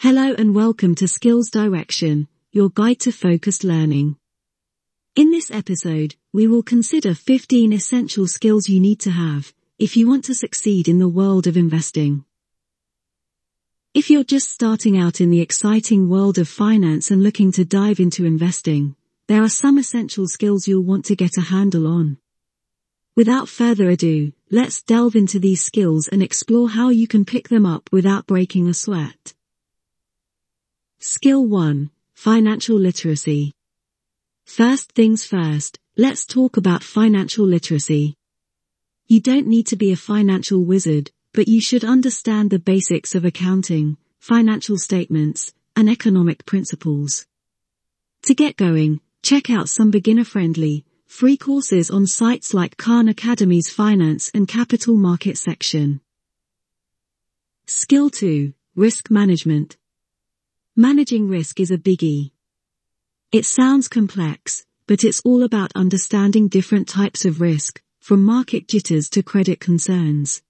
Hello and welcome to Skills Direction, your guide to focused learning. In this episode, we will consider 15 essential skills you need to have if you want to succeed in the world of investing. If you're just starting out in the exciting world of finance and looking to dive into investing, there are some essential skills you'll want to get a handle on. Without further ado, let's delve into these skills and explore how you can pick them up without breaking a sweat. Skill 1. Financial literacy. First things first, let's talk about financial literacy. You don't need to be a financial wizard, but you should understand the basics of accounting, financial statements, and economic principles. To get going, check out some beginner-friendly, free courses on sites like Khan Academy's Finance and Capital Market section. Skill 2. Risk Management. Managing risk is a biggie. It sounds complex, but it's all about understanding different types of risk, from market jitters to credit concerns.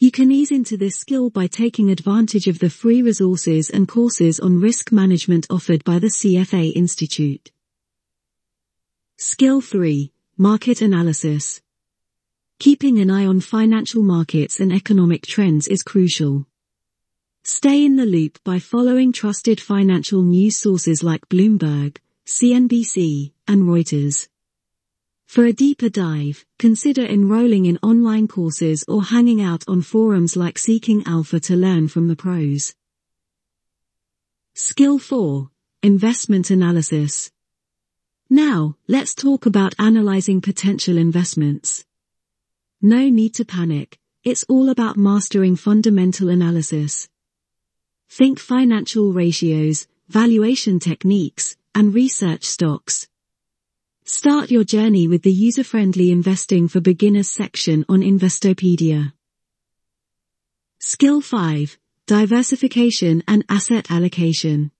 You can ease into this skill by taking advantage of the free resources and courses on risk management offered by the CFA Institute. Skill 3. Market Analysis. Keeping an eye on financial markets and economic trends is crucial. Stay in the loop by following trusted financial news sources like Bloomberg, CNBC, and Reuters. For a deeper dive, consider enrolling in online courses or hanging out on forums like Seeking Alpha to learn from the pros. Skill 4. Investment Analysis. Now, let's talk about analyzing potential investments. No need to panic, it's all about mastering fundamental analysis. Think financial ratios, valuation techniques, and research stocks. Start your journey with the user-friendly Investing for Beginners section on Investopedia. Skill 5. Diversification and Asset Allocation.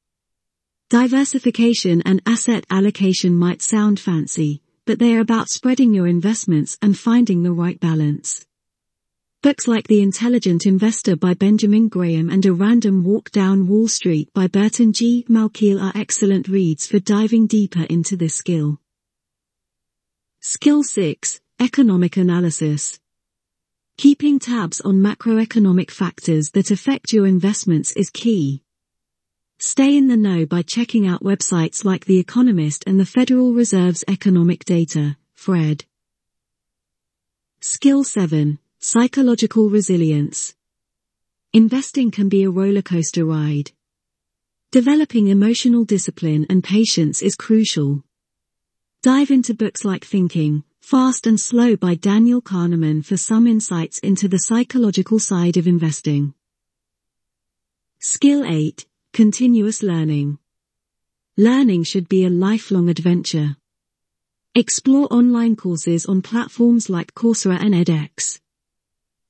Diversification and asset allocation might sound fancy, but they are about spreading your investments and finding the right balance. Books like The Intelligent Investor by Benjamin Graham and A Random Walk Down Wall Street by Burton G. Malkiel are excellent reads for diving deeper into this skill. Skill 6. Economic Analysis. Keeping tabs on macroeconomic factors that affect your investments is key. Stay in the know by checking out websites like The Economist and the Federal Reserve's Economic Data, FRED. Skill 7 Psychological resilience. Investing can be a rollercoaster ride. Developing emotional discipline and patience is crucial. Dive into books like Thinking, Fast and Slow by Daniel Kahneman for some insights into the psychological side of investing. Skill 8. Continuous learning. Learning should be a lifelong adventure. Explore online courses on platforms like Coursera and edX.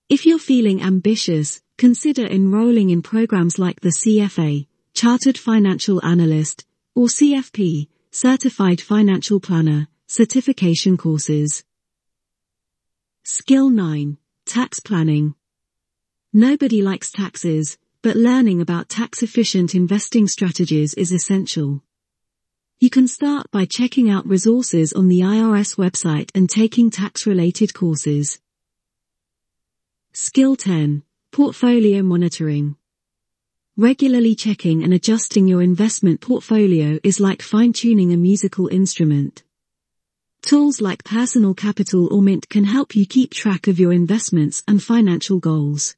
If you're feeling ambitious, consider enrolling in programs like the CFA, Chartered Financial Analyst, or CFP, Certified Financial Planner, certification courses. Skill 9. Tax Planning. Nobody likes taxes, but learning about tax-efficient investing strategies is essential. You can start by checking out resources on the IRS website and taking tax-related courses. Skill 10. Portfolio monitoring. Regularly checking and adjusting your investment portfolio is like fine-tuning a musical instrument. Tools like Personal Capital or Mint can help you keep track of your investments and financial goals.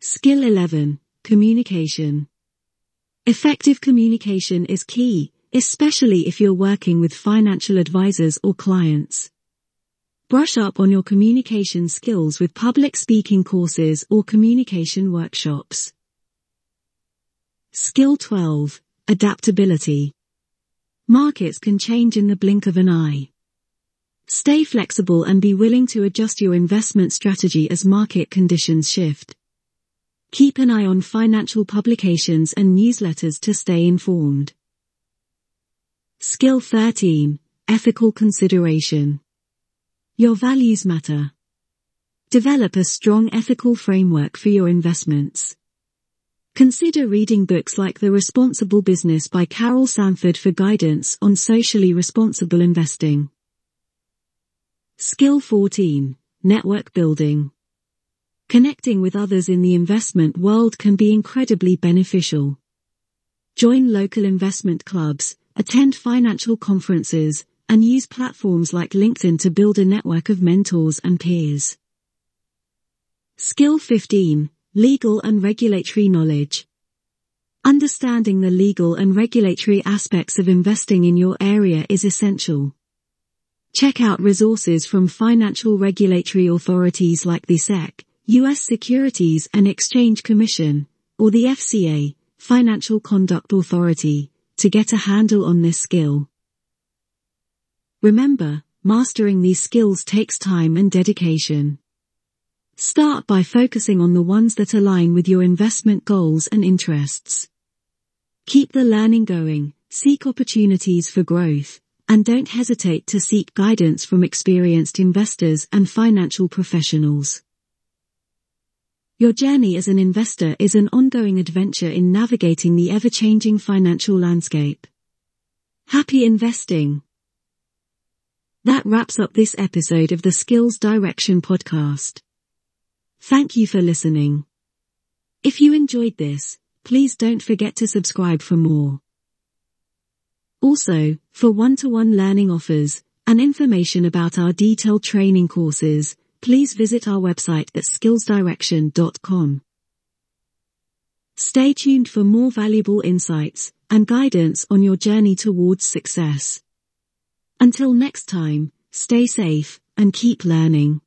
Skill 11. Communication. Effective communication is key, especially if you're working with financial advisors or clients. Brush up on your communication skills with public speaking courses or communication workshops. Skill 12. Adaptability. Markets can change in the blink of an eye. Stay flexible and be willing to adjust your investment strategy as market conditions shift. Keep an eye on financial publications and newsletters to stay informed. Skill 13. Ethical consideration. Your values matter. Develop a strong ethical framework for your investments. Consider reading books like The Responsible Business by Carol Sanford for guidance on socially responsible investing. Skill 14. Network building. Connecting with others in the investment world can be incredibly beneficial. Join local investment clubs, attend financial conferences, and use platforms like LinkedIn to build a network of mentors and peers. Skill 15. Legal and regulatory knowledge. Understanding the legal and regulatory aspects of investing in your area is essential. Check out resources from financial regulatory authorities like the SEC, U.S. Securities and Exchange Commission, or the FCA, Financial Conduct Authority, to get a handle on this skill. Remember, mastering these skills takes time and dedication. Start by focusing on the ones that align with your investment goals and interests. Keep the learning going, seek opportunities for growth, and don't hesitate to seek guidance from experienced investors and financial professionals. Your journey as an investor is an ongoing adventure in navigating the ever-changing financial landscape. Happy investing! That wraps up this episode of the Skills Direction podcast. Thank you for listening. If you enjoyed this, please don't forget to subscribe for more. Also, for one-to-one learning offers and information about our detailed training courses, please visit our website at skillsdirection.com. Stay tuned for more valuable insights and guidance on your journey towards success. Until next time, stay safe and keep learning.